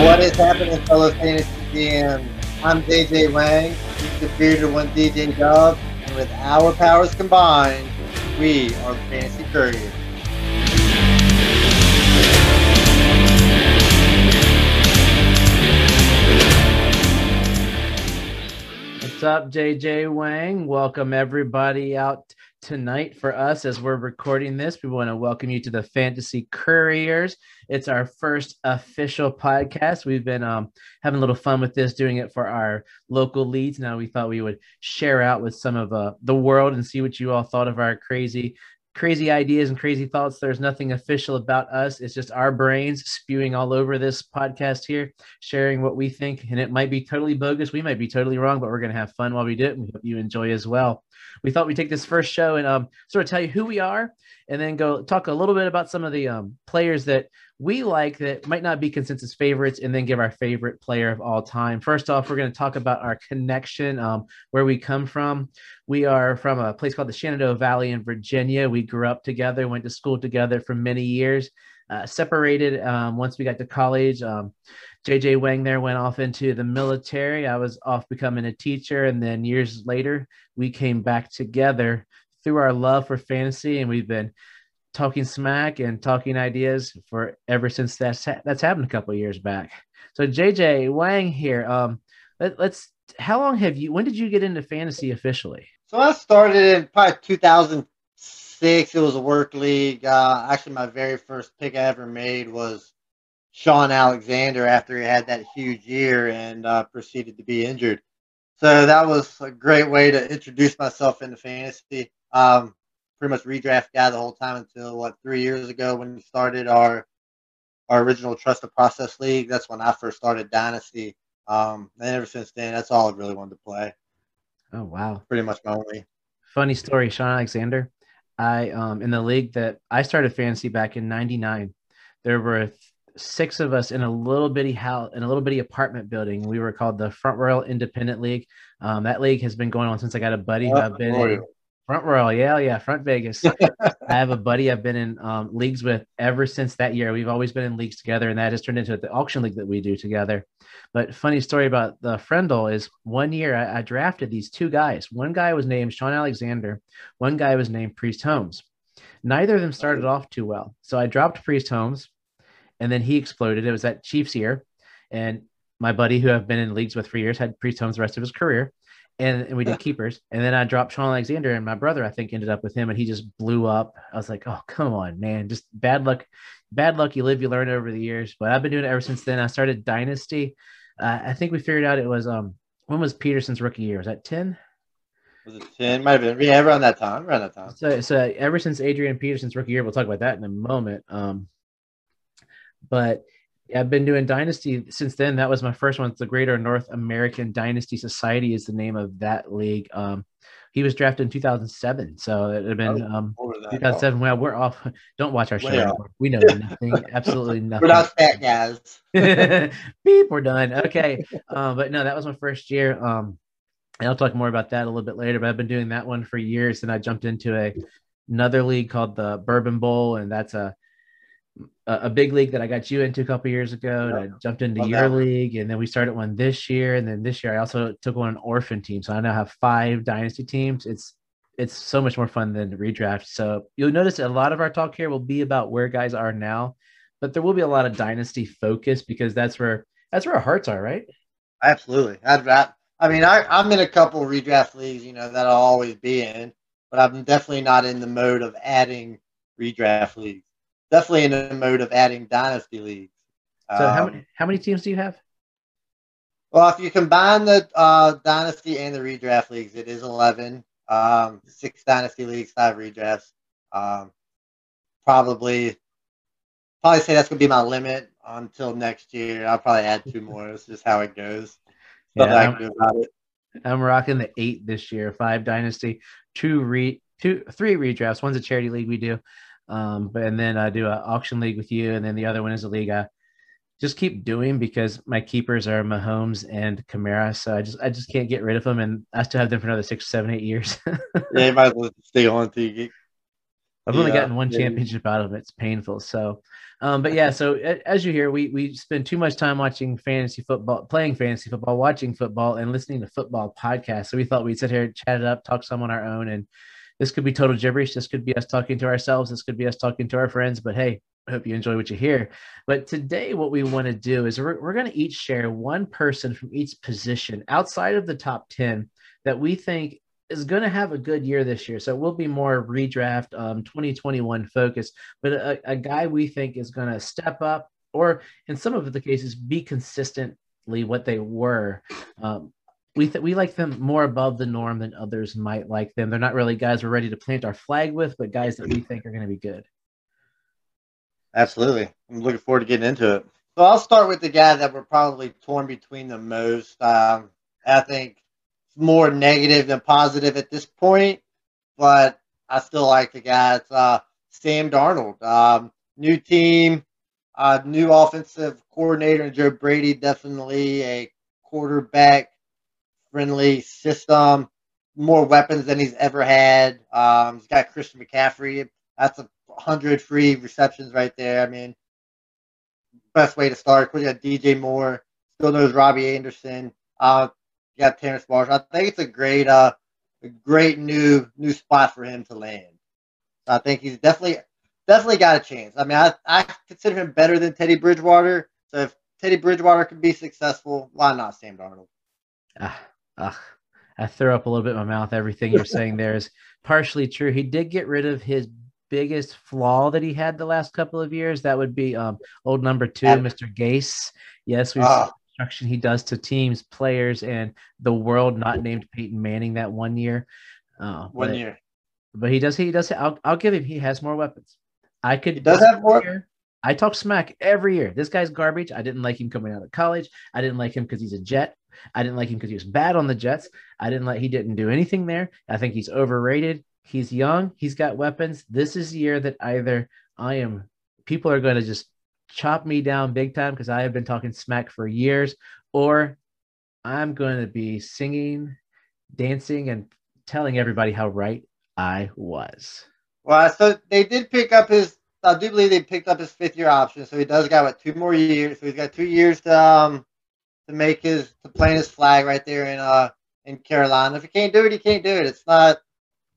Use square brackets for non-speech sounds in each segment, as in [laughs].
What is happening, fellow fantasy GMs? I'm JJ Wang, the bearded one DJ Dub, and with our powers combined, we are the Fantasy Couriers. What's up, JJ Wang? Welcome everybody out tonight for us as we're recording this. We want to welcome you to the Fantasy Couriers. It's our first official podcast. We've been um, having a little fun with this, doing it for our local leads. Now we thought we would share out with some of uh, the world and see what you all thought of our crazy crazy ideas and crazy thoughts. There's nothing official about us. It's just our brains spewing all over this podcast here, sharing what we think. And it might be totally bogus. We might be totally wrong, but we're going to have fun while we do it. And we hope you enjoy as well. We thought we'd take this first show and um, sort of tell you who we are and then go talk a little bit about some of the um, players that we like that might not be consensus favorites and then give our favorite player of all time. First off, we're going to talk about our connection, um, where we come from. We are from a place called the Shenandoah Valley in Virginia. We grew up together, went to school together for many years, uh, separated um, once we got to college. Um, JJ Wang there went off into the military. I was off becoming a teacher. And then years later, we came back together through our love for fantasy. And we've been talking smack and talking ideas for ever since that's ha- that's happened a couple years back. So JJ Wang here. Um, let, let's. How long have you? When did you get into fantasy officially? So I started in probably 2006. It was a work league. Uh, actually, my very first pick I ever made was Shaun Alexander after he had that huge year and uh, proceeded to be injured. So that was a great way to introduce myself into fantasy. Um, pretty much redraft guy the whole time until what three years ago when we started our our original trusted process league. That's when I first started Dynasty. Um, and ever since then, that's all I really wanted to play. Oh wow! Pretty much my only. Funny story, Shaun Alexander. I um in the league that I started fantasy back in '99. There were six of us in a little bitty house in a little bitty apartment building. We were called the Front Royal Independent League. Um, that league has been going on since I got a buddy who I've been in. Front Royal, yeah, yeah, Front Vegas. [laughs] I have a buddy I've been in um, leagues with ever since that year. We've always been in leagues together, and that has turned into the auction league that we do together. But funny story about the Friendle is one year I, I drafted these two guys. One guy was named Shaun Alexander. One guy was named Priest Holmes. Neither of them started off too well, so I dropped Priest Holmes and then he exploded. It was that Chiefs year, and my buddy who I've been in leagues with for years had Priest Holmes the rest of his career, and, and we did keepers. And then I dropped Shaun Alexander, and my brother I think ended up with him, and he just blew up. I was like, oh come on, man, just bad luck, bad luck. You live, you learn over the years. But I've been doing it ever since then. I started Dynasty. Uh, I think we figured out it was um when was Peterson's rookie year? Was that ten? Was it 10? Might have been. Yeah, around that time. Around that time. So, so ever since Adrian Peterson's rookie year, we'll talk about that in a moment. Um, but I've been doing Dynasty since then. That was my first one. It's the Greater North American Dynasty Society is the name of that league. Um, he was drafted in 2007, so it had been oh, um, 2007. Well, we're off. [laughs] Don't watch our show. We know nothing. [laughs] Absolutely nothing. We're not fat guys. [laughs] Beep. We're done. Okay. Um, but no, that was my first year. Um, and I'll talk more about that a little bit later. But I've been doing that one for years, and I jumped into a another league called the Bourbon Bowl, and that's a a, big league that I got you into a couple years ago. And I jumped into your league, and then we started one this year, and then this year I also took on an orphan team. So I now have five dynasty teams. It's it's so much more fun than redraft. So you'll notice a lot of our talk here will be about where guys are now, but there will be a lot of dynasty focus because that's where that's where our hearts are, right? Absolutely. I, I mean, I, I'm in a couple redraft leagues, you know, that I'll always be in, but I'm definitely not in the mode of adding redraft leagues definitely in the mode of adding dynasty leagues. So um, how many how many teams do you have? Well, if you combine the uh, dynasty and the redraft leagues, it is eleven. Um, six dynasty leagues, five redrafts. Um, probably, probably say that's gonna be my limit until next year. I'll probably add two more. It's just how it goes. [laughs] yeah, I can do about it. I'm rocking the eight this year. Five dynasty, two re, two, three redrafts. One's a charity league we do. Um, but and then I do an auction league with you, and then the other one is a league I just keep doing because my keepers are Mahomes and Kamara, so I just I just can't get rid of them, and I still have them for another six, seven, eight years. [laughs] yeah, you might as well stay on until you get I've only gotten one championship out of it. It's painful. So, um, but yeah. So as you hear, we we spend too much time watching fantasy football, playing fantasy football, watching football, and listening to football podcasts. So we thought we'd sit here, chat it up, talk some on our own, and this could be total gibberish. This could be us talking to ourselves. This could be us talking to our friends. But hey, I hope you enjoy what you hear. But today, what we want to do is we're, we're going to each share one person from each position outside of the top 10 that we think is going to have a good year this year. So we'll be more redraft um, 2021 focus, but a, a guy we think is going to step up or in some of the cases be consistently what they were. Um, we th- we like them more above the norm than others might like them. They're not really guys we're ready to plant our flag with, but guys that we think are going to be good. Absolutely. I'm looking forward to getting into it. So I'll start with the guy that we're probably torn between the most. Um, I think more negative than positive at this point, but I still like the guy. It's uh, Sam Darnold. Um, new team, uh, new offensive coordinator, and Joe Brady definitely a quarterback friendly system. More weapons than he's ever had. Um, he's got Christian McCaffrey. That's a hundred free receptions right there. I mean, best way to start. We got DJ Moore. Still knows Robbie Anderson. Uh, you got Terrace Marshall. I think it's a great, uh, a great new new spot for him to land. I think he's definitely definitely got a chance. I mean, I, I consider him better than Teddy Bridgewater. So if Teddy Bridgewater can be successful, why not Sam Darnold? Ah, ah, I throw up a little bit in my mouth. Everything you're saying there is partially true. He did get rid of his biggest flaw that he had the last couple of years. That would be um, old number two, Mr. Gase. Yes, we oh. instruction he does to teams, players, and the world not named Peyton Manning that one year. Uh, one but, year. But he does. He does. I'll, I'll give him. He has more weapons. I could. He does have more. Year, I talk smack every year. This guy's garbage. I didn't like him coming out of college. I didn't like him because he's a Jet. I didn't like him because he was bad on the Jets. I didn't like he didn't do anything there. I think he's overrated. He's young. He's got weapons. This is the year that either I am, people are going to just chop me down big time because I have been talking smack for years, or I'm going to be singing, dancing, and telling everybody how right I was. Well, so they did pick up his. I do believe they picked up his fifth year option, so he does got what two more years. So he's got two years to um to make his to plant his flag right there in uh in Carolina. If he can't do it, he can't do it. It's not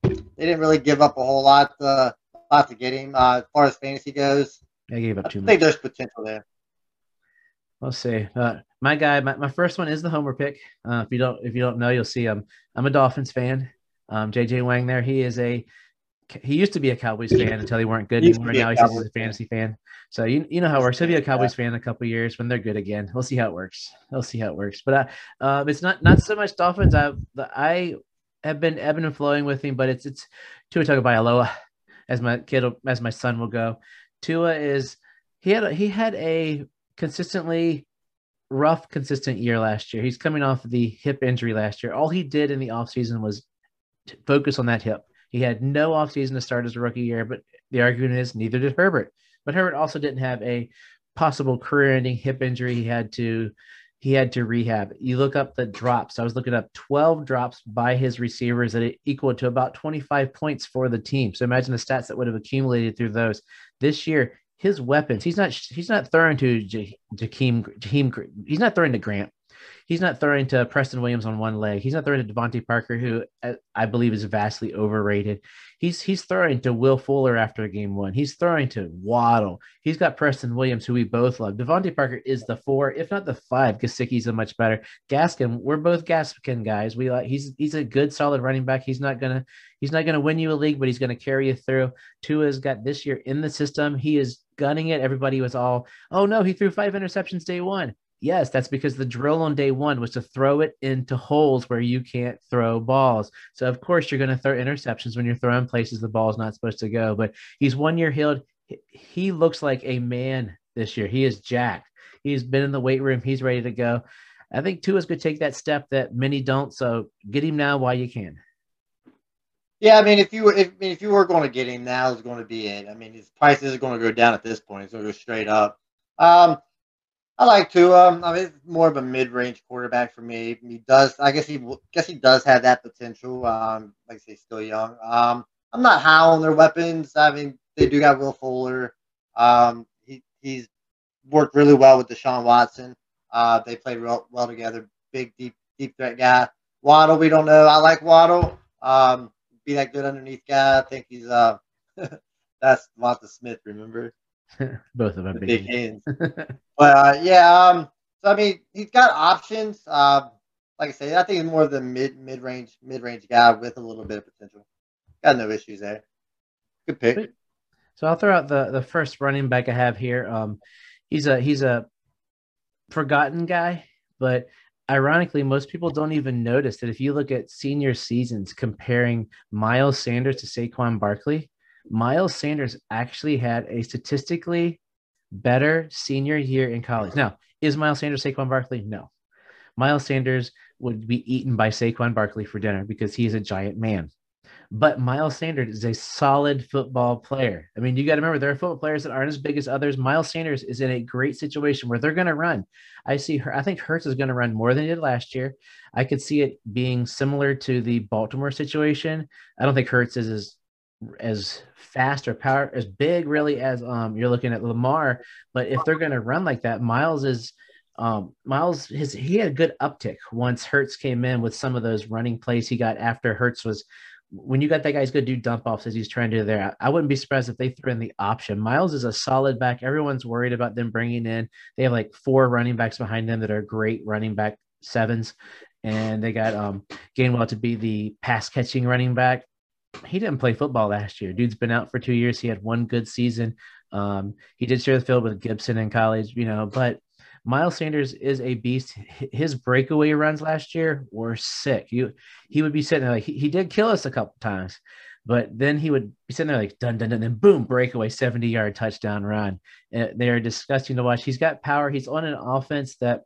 they didn't really give up a whole lot, uh, lot to get him uh, as far as fantasy goes. They gave up too much. I think there's potential there. We'll see. Uh, my guy, my, my first one is the Homer pick. Uh, if you don't if you don't know, you'll see. I'm I'm a Dolphins fan. Um, JJ Wang there. He is a he used to be a Cowboys fan until they weren't good anymore. Now he's a fantasy fan. So you you know how it works. He'll be a Cowboys fan in a couple years when they're good again. We'll see how it works. We'll see how it works. But uh, uh it's not not so much Dolphins. I I have been ebbing and flowing with him, but it's it's Tua Tagovailoa, as my kid as my son will go. Tua is he had a, he had a consistently rough, consistent year last year. He's coming off the hip injury last year. All he did in the offseason was focus on that hip. He had no offseason to start his rookie year, but the argument is neither did Herbert. But Herbert also didn't have a possible career-ending hip injury he had to he had to rehab. You look up the drops. I was looking up 12 drops by his receivers that equal to about 25 points for the team. So imagine the stats that would have accumulated through those. This year, his weapons, he's not he's not throwing to Jakeem, Jakeem he's not throwing to Grant he's not throwing to Preston Williams on one leg. He's not throwing to DeVante Parker, who uh, I believe is vastly overrated. He's he's throwing to Will Fuller after game one. He's throwing to Waddle. He's got Preston Williams, who we both love. DeVante Parker is the four, if not the five. Gesicki's a much better. Gaskin, we're both Gaskin guys. We like he's he's a good solid running back. He's not gonna he's not gonna win you a league, but he's gonna carry you through. Tua's got this year in the system. He is gunning it. Everybody was all, oh no, he threw five interceptions day one. Yes, that's because the drill on day one was to throw it into holes where you can't throw balls. So of course you're going to throw interceptions when you're throwing places the ball is not supposed to go. But he's one year healed. He looks like a man this year. He is jacked. He's been in the weight room. He's ready to go. I think Tua's going to take that step that many don't. So get him now while you can. Yeah, I mean, if you were if, if you were going to get him now, is going to be it. I mean, his price isn't going to go down at this point. It's going to go straight up. Um, I like to. I mean, more of a mid-range quarterback for me. He does. I guess he guess he does have that potential. Um, like I say, still young. Um, I'm not high on their weapons. I mean, they do got Will Fuller. Um, he, he's worked really well with Deshaun Watson. Uh, they played real, well together. Big, deep, deep threat guy. Waddle, we don't know. I like Waddle. Um, be that good underneath guy. I think he's uh, [laughs] that's Devonta Smith. Remember? [laughs] Both of them big hands. [laughs] but uh, yeah, um, so I mean, he's got options. Uh, like I say, I think he's more of the mid mid range mid range guy with a little bit of potential. Got no issues there. Good pick. So I'll throw out the the first running back I have here. Um, he's a he's a forgotten guy, but ironically, most people don't even notice that if you look at senior seasons comparing Miles Sanders to Saquon Barkley, Miles Sanders actually had a statistically better senior year in college. Now, is Miles Sanders Saquon Barkley? No. Miles Sanders would be eaten by Saquon Barkley for dinner because he's a giant man. But Miles Sanders is a solid football player. I mean, you got to remember there are football players that aren't as big as others. Miles Sanders is in a great situation where they're going to run. I see her. I think Hurts is going to run more than he did last year. I could see it being similar to the Baltimore situation. I don't think Hurts is as as fast or power as big really as um you're looking at Lamar. But if they're going to run like that, Miles is um, Miles his he had a good uptick once Hurts came in with some of those running plays he got after Hurts was when you got that guy's good do dump offs as he's trying to do there. I, I wouldn't be surprised if they threw in the option. Miles is a solid back. Everyone's worried about them bringing in. They have like four running backs behind them that are great running back sevens, and they got um Gainwell to be the pass catching running back. He didn't play football last year. Dude's been out for two years. He had one good season. Um, he did share the field with Gibson in college, you know, but Miles Sanders is a beast. His breakaway runs last year were sick. You he would be sitting there like he, he did kill us a couple times, but then he would be sitting there like dun dun dun, then boom, breakaway, 70 yard touchdown run. And they are disgusting to watch. He's got power. He's on an offense that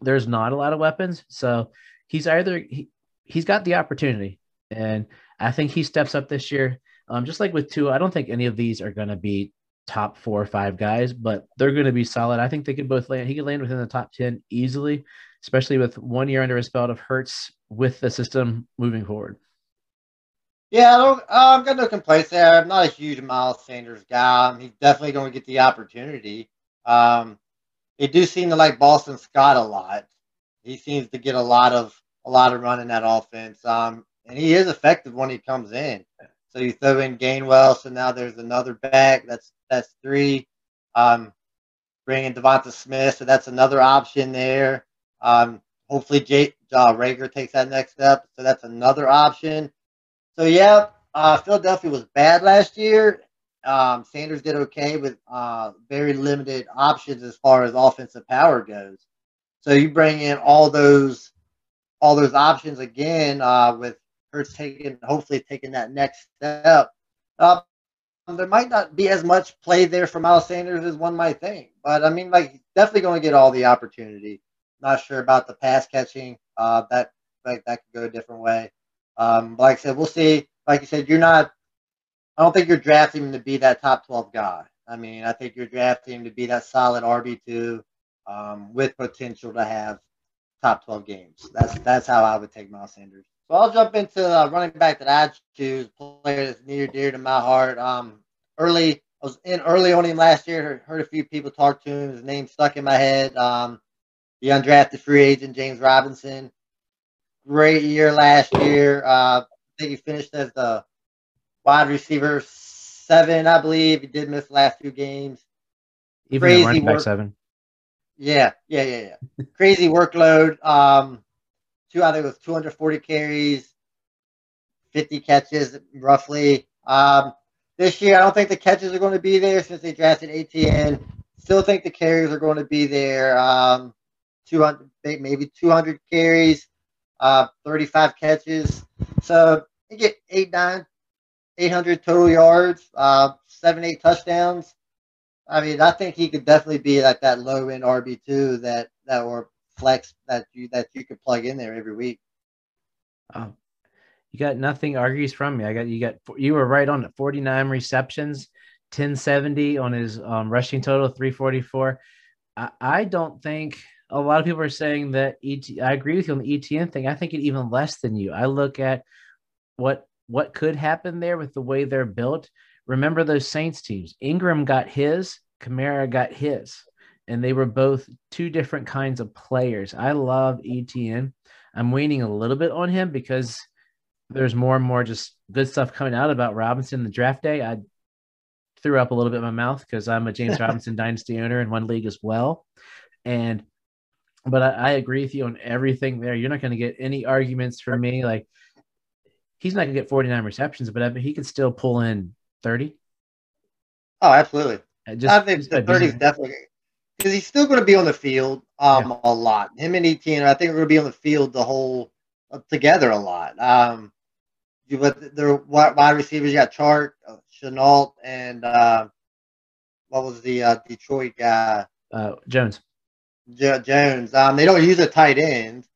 there's not a lot of weapons. So he's either he, he's got the opportunity, and I think he steps up this year. Um, just like with Tua, I don't think any of these are going to be top four or five guys, but they're going to be solid. I think they could both land. He could land within the top 10 easily, especially with one year under his belt of Hurts with the system moving forward. Yeah, I don't, uh, I've got no complaints there. I'm not a huge Miles Sanders guy. He's definitely going to get the opportunity. Um, they do seem to like Boston Scott a lot. He seems to get a lot of a lot of run in that offense. Um, and he is effective when he comes in. So you throw in Gainwell, so now there's another back. That's that's three. Um, bring in Devonta Smith, so that's another option there. Um, hopefully, Jake uh, Reagor takes that next step, so that's another option. So yeah, uh, Philadelphia was bad last year. Um, Sanders did okay with uh, very limited options as far as offensive power goes. So you bring in all those all those options again uh, with Taking hopefully taking that next step. Uh, there might not be as much play there for Miles Sanders as one might think, but I mean, like definitely going to get all the opportunity. Not sure about the pass catching. Uh, that like that could go a different way. Um, like I said, we'll see. Like you said, you're not. I don't think you're drafting him to be that top twelve guy. I mean, I think you're drafting him to be that solid RB two um, with potential to have top twelve games. That's that's how I would take Miles Sanders. So I'll jump into the running back that I choose, player that's near dear to my heart. Um, early, I was in early on him last year. Heard a few people talk to him. His name stuck in my head. Um, the undrafted free agent James Robinson. Great year last year. Uh, I think he finished as the wide receiver seven, I believe. He did miss the last few games. Even Crazy running back work- seven. Yeah, yeah, yeah, yeah. Crazy workload. Um, two, I think it was 240 carries, 50 catches roughly. Um, this year, I don't think the catches are going to be there since they drafted Etienne. Still think the carries are going to be there. Um, 200, maybe 200 carries, uh, 35 catches. So you get eight, nine, 800 total yards, uh, seven, eight touchdowns. I mean, I think he could definitely be like that low end RB two that that or flex that you that you could plug in there every week. Um, you got nothing argues from me. I got you got you were right on it. 49 receptions, 1070 on his um, rushing total, 344. I, I don't think a lot of people are saying that ET. I agree with you on the Etienne thing. I think it even less than you. I look at what what could happen there with the way they're built. Remember those Saints teams. Ingram got his, Kamara got his, and they were both two different kinds of players. I love Etienne. I'm waiting a little bit on him because there's more and more just good stuff coming out about Robinson the draft day. I threw up a little bit in my mouth because I'm a James [laughs] Robinson dynasty owner in one league as well. And but I, I agree with you on everything there. You're not going to get any arguments from me. Like he's not going to get 49 receptions, but I he could still pull in 30. Oh, absolutely. Uh, just, I think the 30 is definitely because he's still going to be on the field um, yeah. a lot. Him and Etienne, I think, are going to be on the field the whole uh, together a lot. Um, but their wide receivers, you got Chark, uh, Shenault, and uh, what was the uh, Detroit guy? Uh, Jones. J- Jones. Um, they don't use a tight end,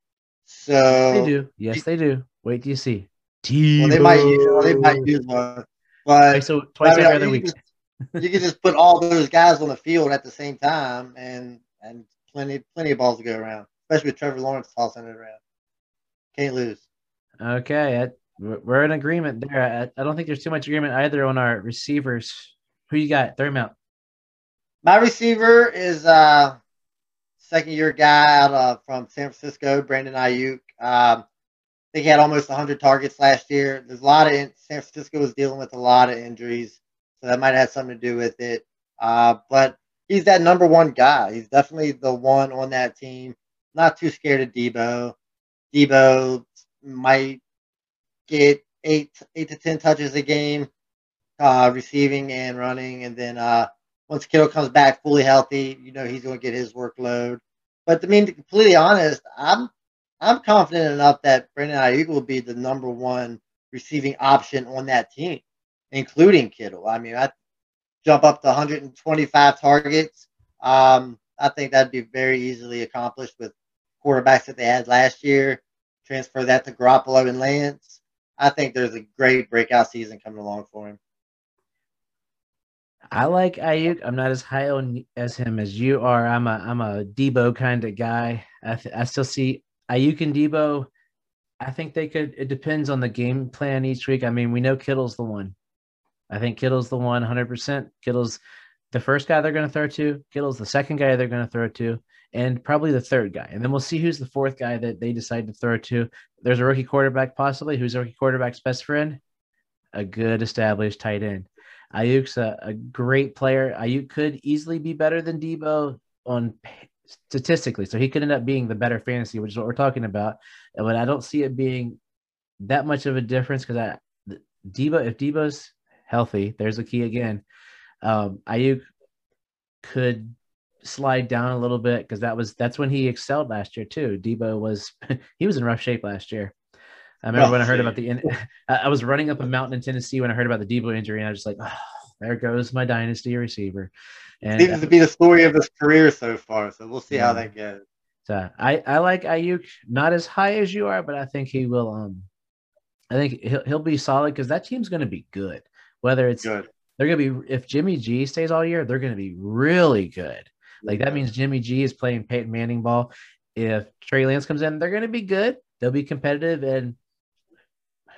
so they do. Yes, they do. Wait do you see. Well, they might use. Well, they might use one, but so twice every other week. [laughs] you can just put all those guys on the field at the same time, and and plenty plenty of balls to go around, especially with Trevor Lawrence tossing it around. Can't lose. Okay, we're in agreement there. I, don't think there's too much agreement either on our receivers. Who you got? Throw him out. My receiver is uh second year guy out of from San Francisco, Brandon Aiyuk. Um, I think he had almost 100 targets last year. There's a lot of San Francisco was dealing with a lot of injuries, so that might have something to do with it. Uh, but he's that number one guy. He's definitely the one on that team. Not too scared of Deebo. Deebo might get eight eight to ten touches a game, uh, receiving and running, and then uh, once Kittle comes back fully healthy, you know he's going to get his workload. But to be completely honest, I'm I'm confident enough that Brandon Aiyuk will be the number one receiving option on that team, including Kittle. I mean, I jump up to 125 targets. Um, I think that'd be very easily accomplished with quarterbacks that they had last year. Transfer that to Garoppolo and Lance. I think there's a great breakout season coming along for him. I like Aiyuk. I'm not as high on as him as you are. I'm a I'm a Deebo kind of guy. I th- I still see Aiyuk and Deebo. I think they could. It depends on the game plan each week. I mean, we know Kittle's the one. I think Kittle's the 100%. Kittle's the first guy they're going to throw to. Kittle's the second guy they're going to throw to and probably the third guy. And then we'll see who's the fourth guy that they decide to throw to. There's a rookie quarterback, possibly. Who's a rookie quarterback's best friend? A good established tight end. Aiyuk's a, a great player. Aiyuk could easily be better than Deebo on statistically, so he could end up being the better fantasy, which is what we're talking about. But I don't see it being that much of a difference because I Deebo, if Deebo's healthy, there's a key again. Um, Aiyuk could slide down a little bit because that was that's when he excelled last year too. Deebo was [laughs] he was in rough shape last year. I remember rough when I heard shape. about the [laughs] I was running up a mountain in Tennessee when I heard about the Deebo injury, and I was just like, oh, there goes my dynasty receiver. And seems to be the story of his career so far. So we'll see yeah. how that goes. So I I like Aiyuk not as high as you are, but I think he will. Um, I think he'll he'll be solid because that team's going to be good. Whether it's good. they're going to be if Jimmy G stays all year, they're going to be really good. Like that means Jimmy G is playing Peyton Manning ball. If Trey Lance comes in, they're going to be good. They'll be competitive, and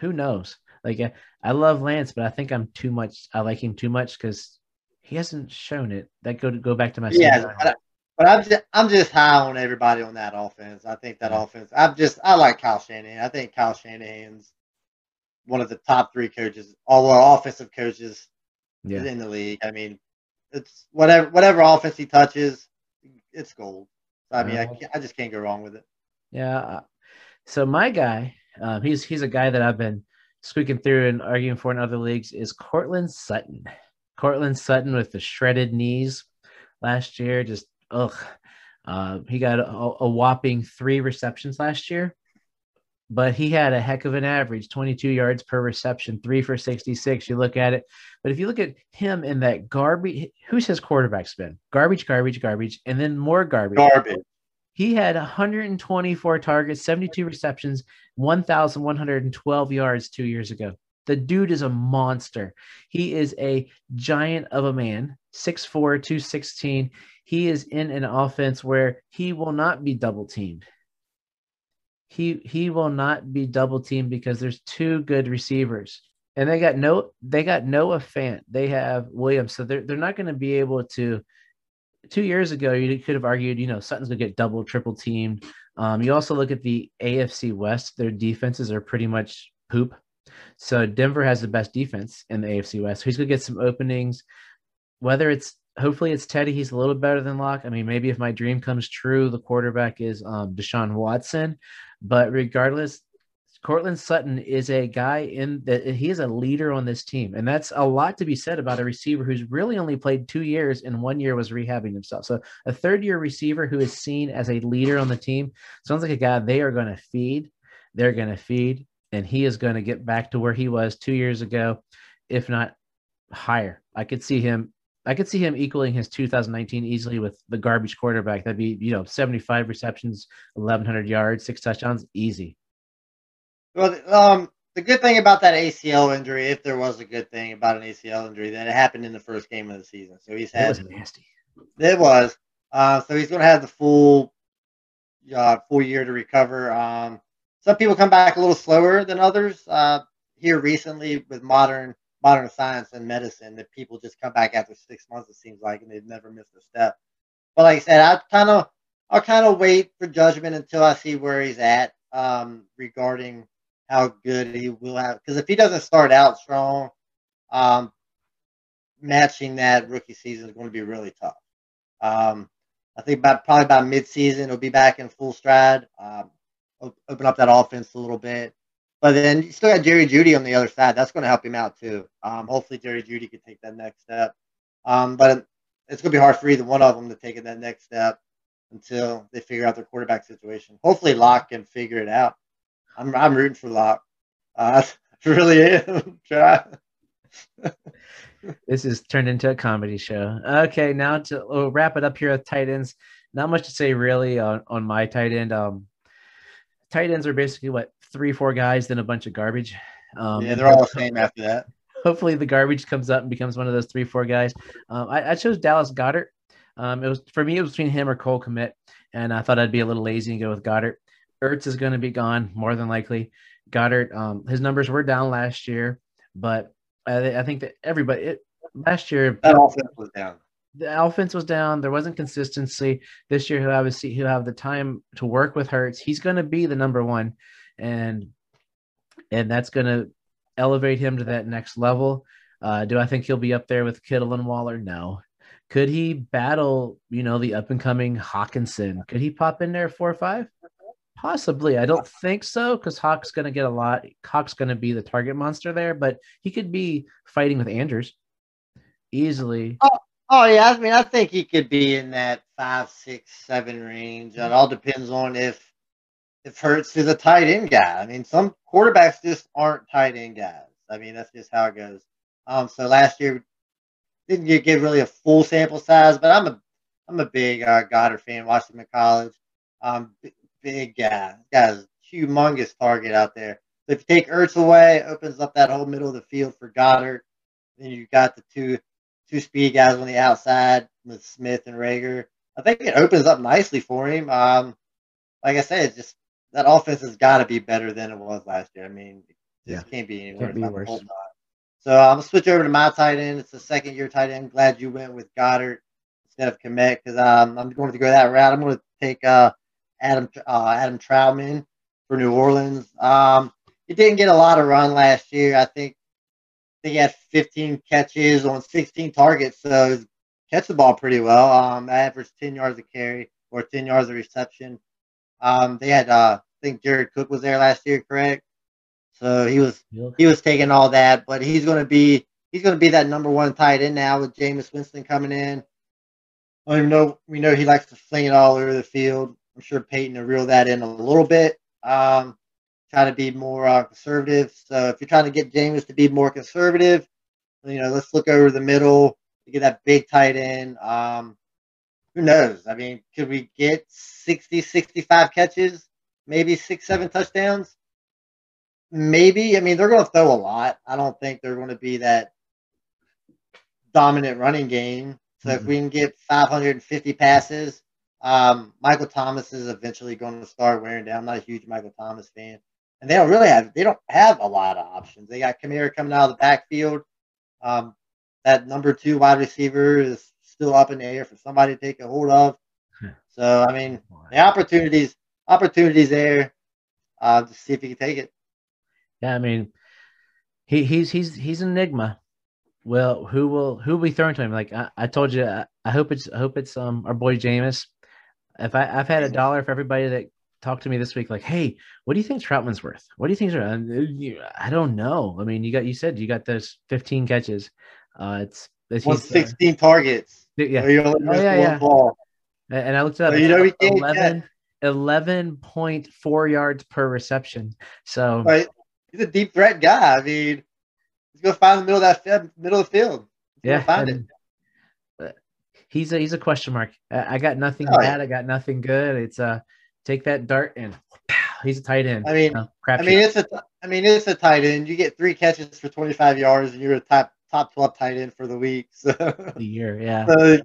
who knows? Like I love Lance, but I think I'm too much. I like him too much because he hasn't shown it. That go to go back to my yeah. But, I, but I'm just I'm just high on everybody on that offense. I think that yeah. offense. I'm just I like Kyle Shanahan. I think Kyle Shanahan's one of the top three coaches, all our offensive coaches yeah. in the league. I mean, it's whatever whatever offense he touches, it's gold. I mean, I, I just can't go wrong with it. Yeah. Uh, so my guy, um, he's he's a guy that I've been squeaking through and arguing for in other leagues is Courtland Sutton. Courtland Sutton with the shredded knees last year, just ugh. Uh, he got a, a, whopping three receptions last year but he had a heck of an average 22 yards per reception, three for 66. You look at it. But if you look at him in that garbage, who's his quarterback spin? Garbage, garbage, garbage, and then more garbage. Garbage. He had 124 targets, 72 receptions, 1,112 yards two years ago. The dude is a monster. He is a giant of a man, 6'4, 216. He is in an offense where he will not be double teamed he he will not be double teamed because there's two good receivers. And they got no they got Noah Fant. They have Williams. So they're they're not going to be able to two years ago you could have argued, you know, Sutton's gonna get double, triple teamed. Um, you also look at the AFC West, their defenses are pretty much poop. So Denver has the best defense in the AFC West. He's gonna get some openings. Whether it's hopefully it's Teddy, he's a little better than Lock. I mean, maybe if my dream comes true, the quarterback is um, Deshaun Watson. But regardless, Courtland Sutton is a guy in that he is a leader on this team. And that's a lot to be said about a receiver who's really only played two years and one year was rehabbing himself. So a third year receiver who is seen as a leader on the team sounds like a guy they are going to feed. They're going to feed, and he is going to get back to where he was two years ago, if not higher. I could see him I could see him equaling his 2019 easily with the garbage quarterback. That'd be, you know, 75 receptions, 1,100 yards, six touchdowns, easy. Well, um, the good thing about that ACL injury, if there was a good thing about an ACL injury, that it happened in the first game of the season. So he's had. It was nasty. It was. Uh, so he's going to have the full, uh, full year to recover. Um, some people come back a little slower than others. Uh, here recently with modern modern science and medicine, that people just come back after six months. It seems like, and they've never missed a step. But like I said, I kind of I'll kind of wait for judgment until I see where he's at um, regarding how good he will have. Because if he doesn't start out strong, um, matching that rookie season is going to be really tough. Um, I think about probably about mid-season, he'll be back in full stride. Um, open up that offense a little bit. But then you still got Jerry Jeudy on the other side. That's going to help him out too. Um, hopefully, Jerry Jeudy can take that next step. Um, but it's going to be hard for either one of them to take that next step until they figure out their quarterback situation. Hopefully, Lock can figure it out. I'm I'm rooting for Lock. Uh, [laughs] I really am. [laughs] This is turned into a comedy show. Okay, now to we'll wrap it up here with tight ends. Not much to say really on, on my tight end. Um, tight ends are basically what three, four guys, then a bunch of garbage. Um, yeah, they're all the same [laughs] after that. Hopefully, the garbage comes up and becomes one of those three, four guys. Um, I, I, chose Dallas Goedert. Um, it was for me. It was between him or Cole Kmet, and I thought I'd be a little lazy and go with Goedert. Ertz is going to be gone more than likely. Goddard, um, his numbers were down last year, but I, I think that everybody it, last year that offense was down. The offense was down. There wasn't consistency. This year, he'll have a, he'll have the time to work with Hurts. He's going to be the number one, and and that's going to elevate him to that next level. Uh, do I think he'll be up there with Kittle and Waller? No. Could he battle, you know, the up and coming Hockenson? Could he pop in there four or five? Possibly. I don't think so because Hawk's going to get a lot. Hawk's going to be the target monster there, but he could be fighting with Andrews easily. Oh, oh yeah. I mean, I think he could be in that five, six, seven range. It all depends on if if Hurts is a tight end guy. I mean, some quarterbacks just aren't tight end guys. I mean, that's just how it goes. Um, so last year didn't get, get really a full sample size, but I'm a I'm a big uh, Goedert fan. Watched him in college. Um, big guy. Guy's humongous target out there. So if you take Ertz away, opens up that whole middle of the field for Goedert. Then you got the two two speed guys on the outside with Smith and Reagor. I think it opens up nicely for him. Um, like I said, just that offense has got to be better than it was last year. I mean, it just yeah. can't be any can't. Be worse. So I'm gonna switch over to my tight end. It's a second year tight end. Glad you went with Goedert instead of Kmet because um, I'm going to go that route. I'm going to take uh, Adam uh, Adam Trautman for New Orleans. Um, he didn't get a lot of run last year. I think I think he had 15 catches on 16 targets, so he catch the ball pretty well. Um, averaged 10 yards a carry or 10 yards of reception. Um, they had uh, I think Jared Cook was there last year, correct? So he was he was taking all that, but he's going to be he's going to be that number one tight end now with Jameis Winston coming in. I don't even know we know he likes to fling it all over the field. I'm sure Payton will reel that in a little bit. Um, try to be more uh, conservative. So if you're trying to get Jameis to be more conservative, you know, let's look over the middle to get that big tight end. Um, who knows? I mean, could we get 60, 65 catches, maybe six, seven touchdowns? Maybe. I mean, they're going to throw a lot. I don't think they're going to be that dominant running game. So mm-hmm. if we can get 550 passes, Um, Michael Thomas is eventually going to start wearing down. I'm not a huge Michael Thomas fan, and they don't really have they don't have a lot of options. They got Kamara coming out of the backfield. Um, that number two wide receiver is still up in the air for somebody to take a hold of. [laughs] So I mean, the opportunities opportunities there. Uh, to see if he can take it. Yeah, I mean, he he's he's he's an enigma. Well, who will who will be throwing to him? Like I, I told you, I, I, hope it's I hope it's um our boy Jameis. If I I've had a dollar for everybody that talked to me this week, like, hey, what do you think Trautman's worth? What do you think? I don't know. I mean, you got you said you got those 15 catches. Uh, it's, it's 16 uh, targets. Yeah. oh, yeah, yeah. Ball. And I looked up. So you know, 11, 11.4 yards per reception. So right. he's a deep threat guy. I mean, he's gonna find the middle of that middle of the field. He's yeah, find it. He's a he's a question mark. I got nothing oh, bad. Yeah. I got nothing good. It's uh take that dart and he's a tight end. I mean, I mean it's a I mean it's a tight end. You get three catches for 25 yards, and you're a top top 12 tight end for the week. [laughs] So the year, yeah. So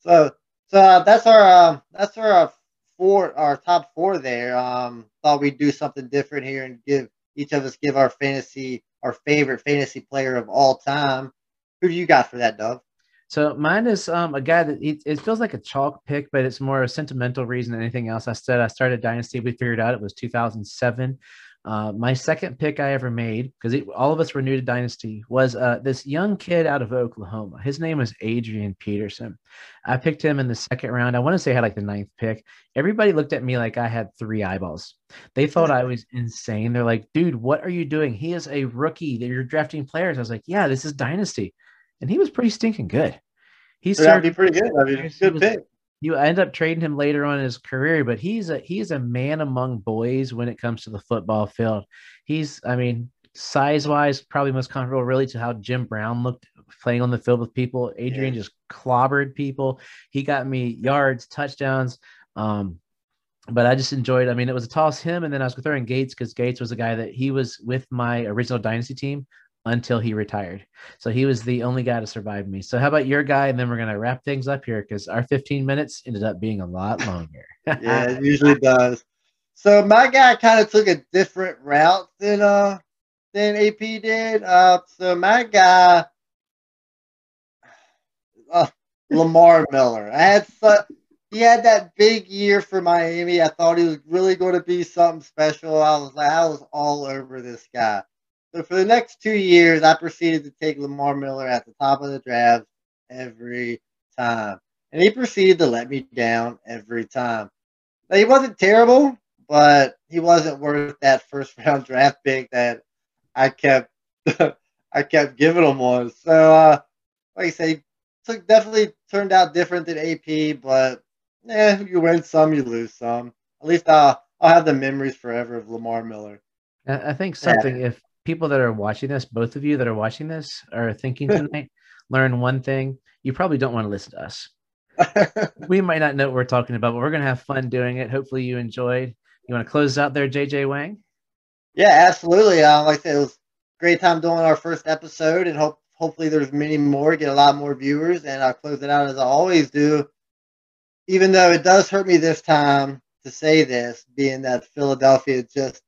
so so uh, that's our uh, that's our uh, four our top four there. Um, thought we'd do something different here and give each of us give our fantasy our favorite fantasy player of all time. Who do you got for that, Dove? So mine is um, a guy that it, it, feels like a chalk pick, but it's more a sentimental reason than anything else. I said I started Dynasty. We figured out it was 2007. Uh, my second pick I ever made, because all of us were new to Dynasty, was uh, this young kid out of Oklahoma. His name was Adrian Peterson. I picked him in the second round. I want to say I had like the ninth pick. Everybody looked at me like I had three eyeballs. They thought I was insane. They're like, dude, what are you doing? He is a rookie. You're drafting players. I was like, yeah, this is Dynasty. And he was pretty stinking good. He's pretty good. I mean, good was, pick you end up trading him later on in his career, but he's a he's a man among boys when it comes to the football field. He's, I mean, size wise, probably most comfortable really to how Jim Brown looked playing on the field with people. Adrian yeah. just clobbered people. He got me yards, touchdowns. Um, but I just enjoyed. I mean, it was a toss him, and then I was throwing Gates because Gates was a guy that he was with my original dynasty team until he retired. So he was the only guy to survive me. So how about your guy? And then we're gonna wrap things up here because our 15 minutes ended up being a lot longer. [laughs] yeah, it usually does. So my guy kind of took a different route than uh than AP did. Uh, so my guy, uh, Lamar Miller. I had such, he had that big year for Miami. I thought he was really going to be something special. I was like, I was all over this guy. So for the next two years, I proceeded to take Lamar Miller at the top of the draft every time. And he proceeded to let me down every time. Now, he wasn't terrible, but he wasn't worth that first [laughs] round draft pick that I kept [laughs] I kept giving him one. So uh, like I say, took definitely turned out different than AP, but yeah, you win some, you lose some. At least I'll I'll have the memories forever of Lamar Miller. I think something yeah. if people that are watching this, both of you that are watching this, are thinking [laughs] tonight, learn one thing. You probably don't want to listen to us. [laughs] we might not know what we're talking about, but we're going to have fun doing it. Hopefully, you enjoyed. You want to close out there, JJ Wang? Yeah, absolutely. Uh, like I said, it was a great time doing our first episode, and hope hopefully there's many more, get a lot more viewers, and I'll close it out as I always do. Even though it does hurt me this time to say this, being that Philadelphia just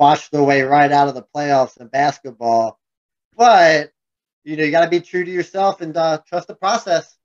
washed their way right out of the playoffs in basketball. But you know, you got to be true to yourself and uh, trust the process.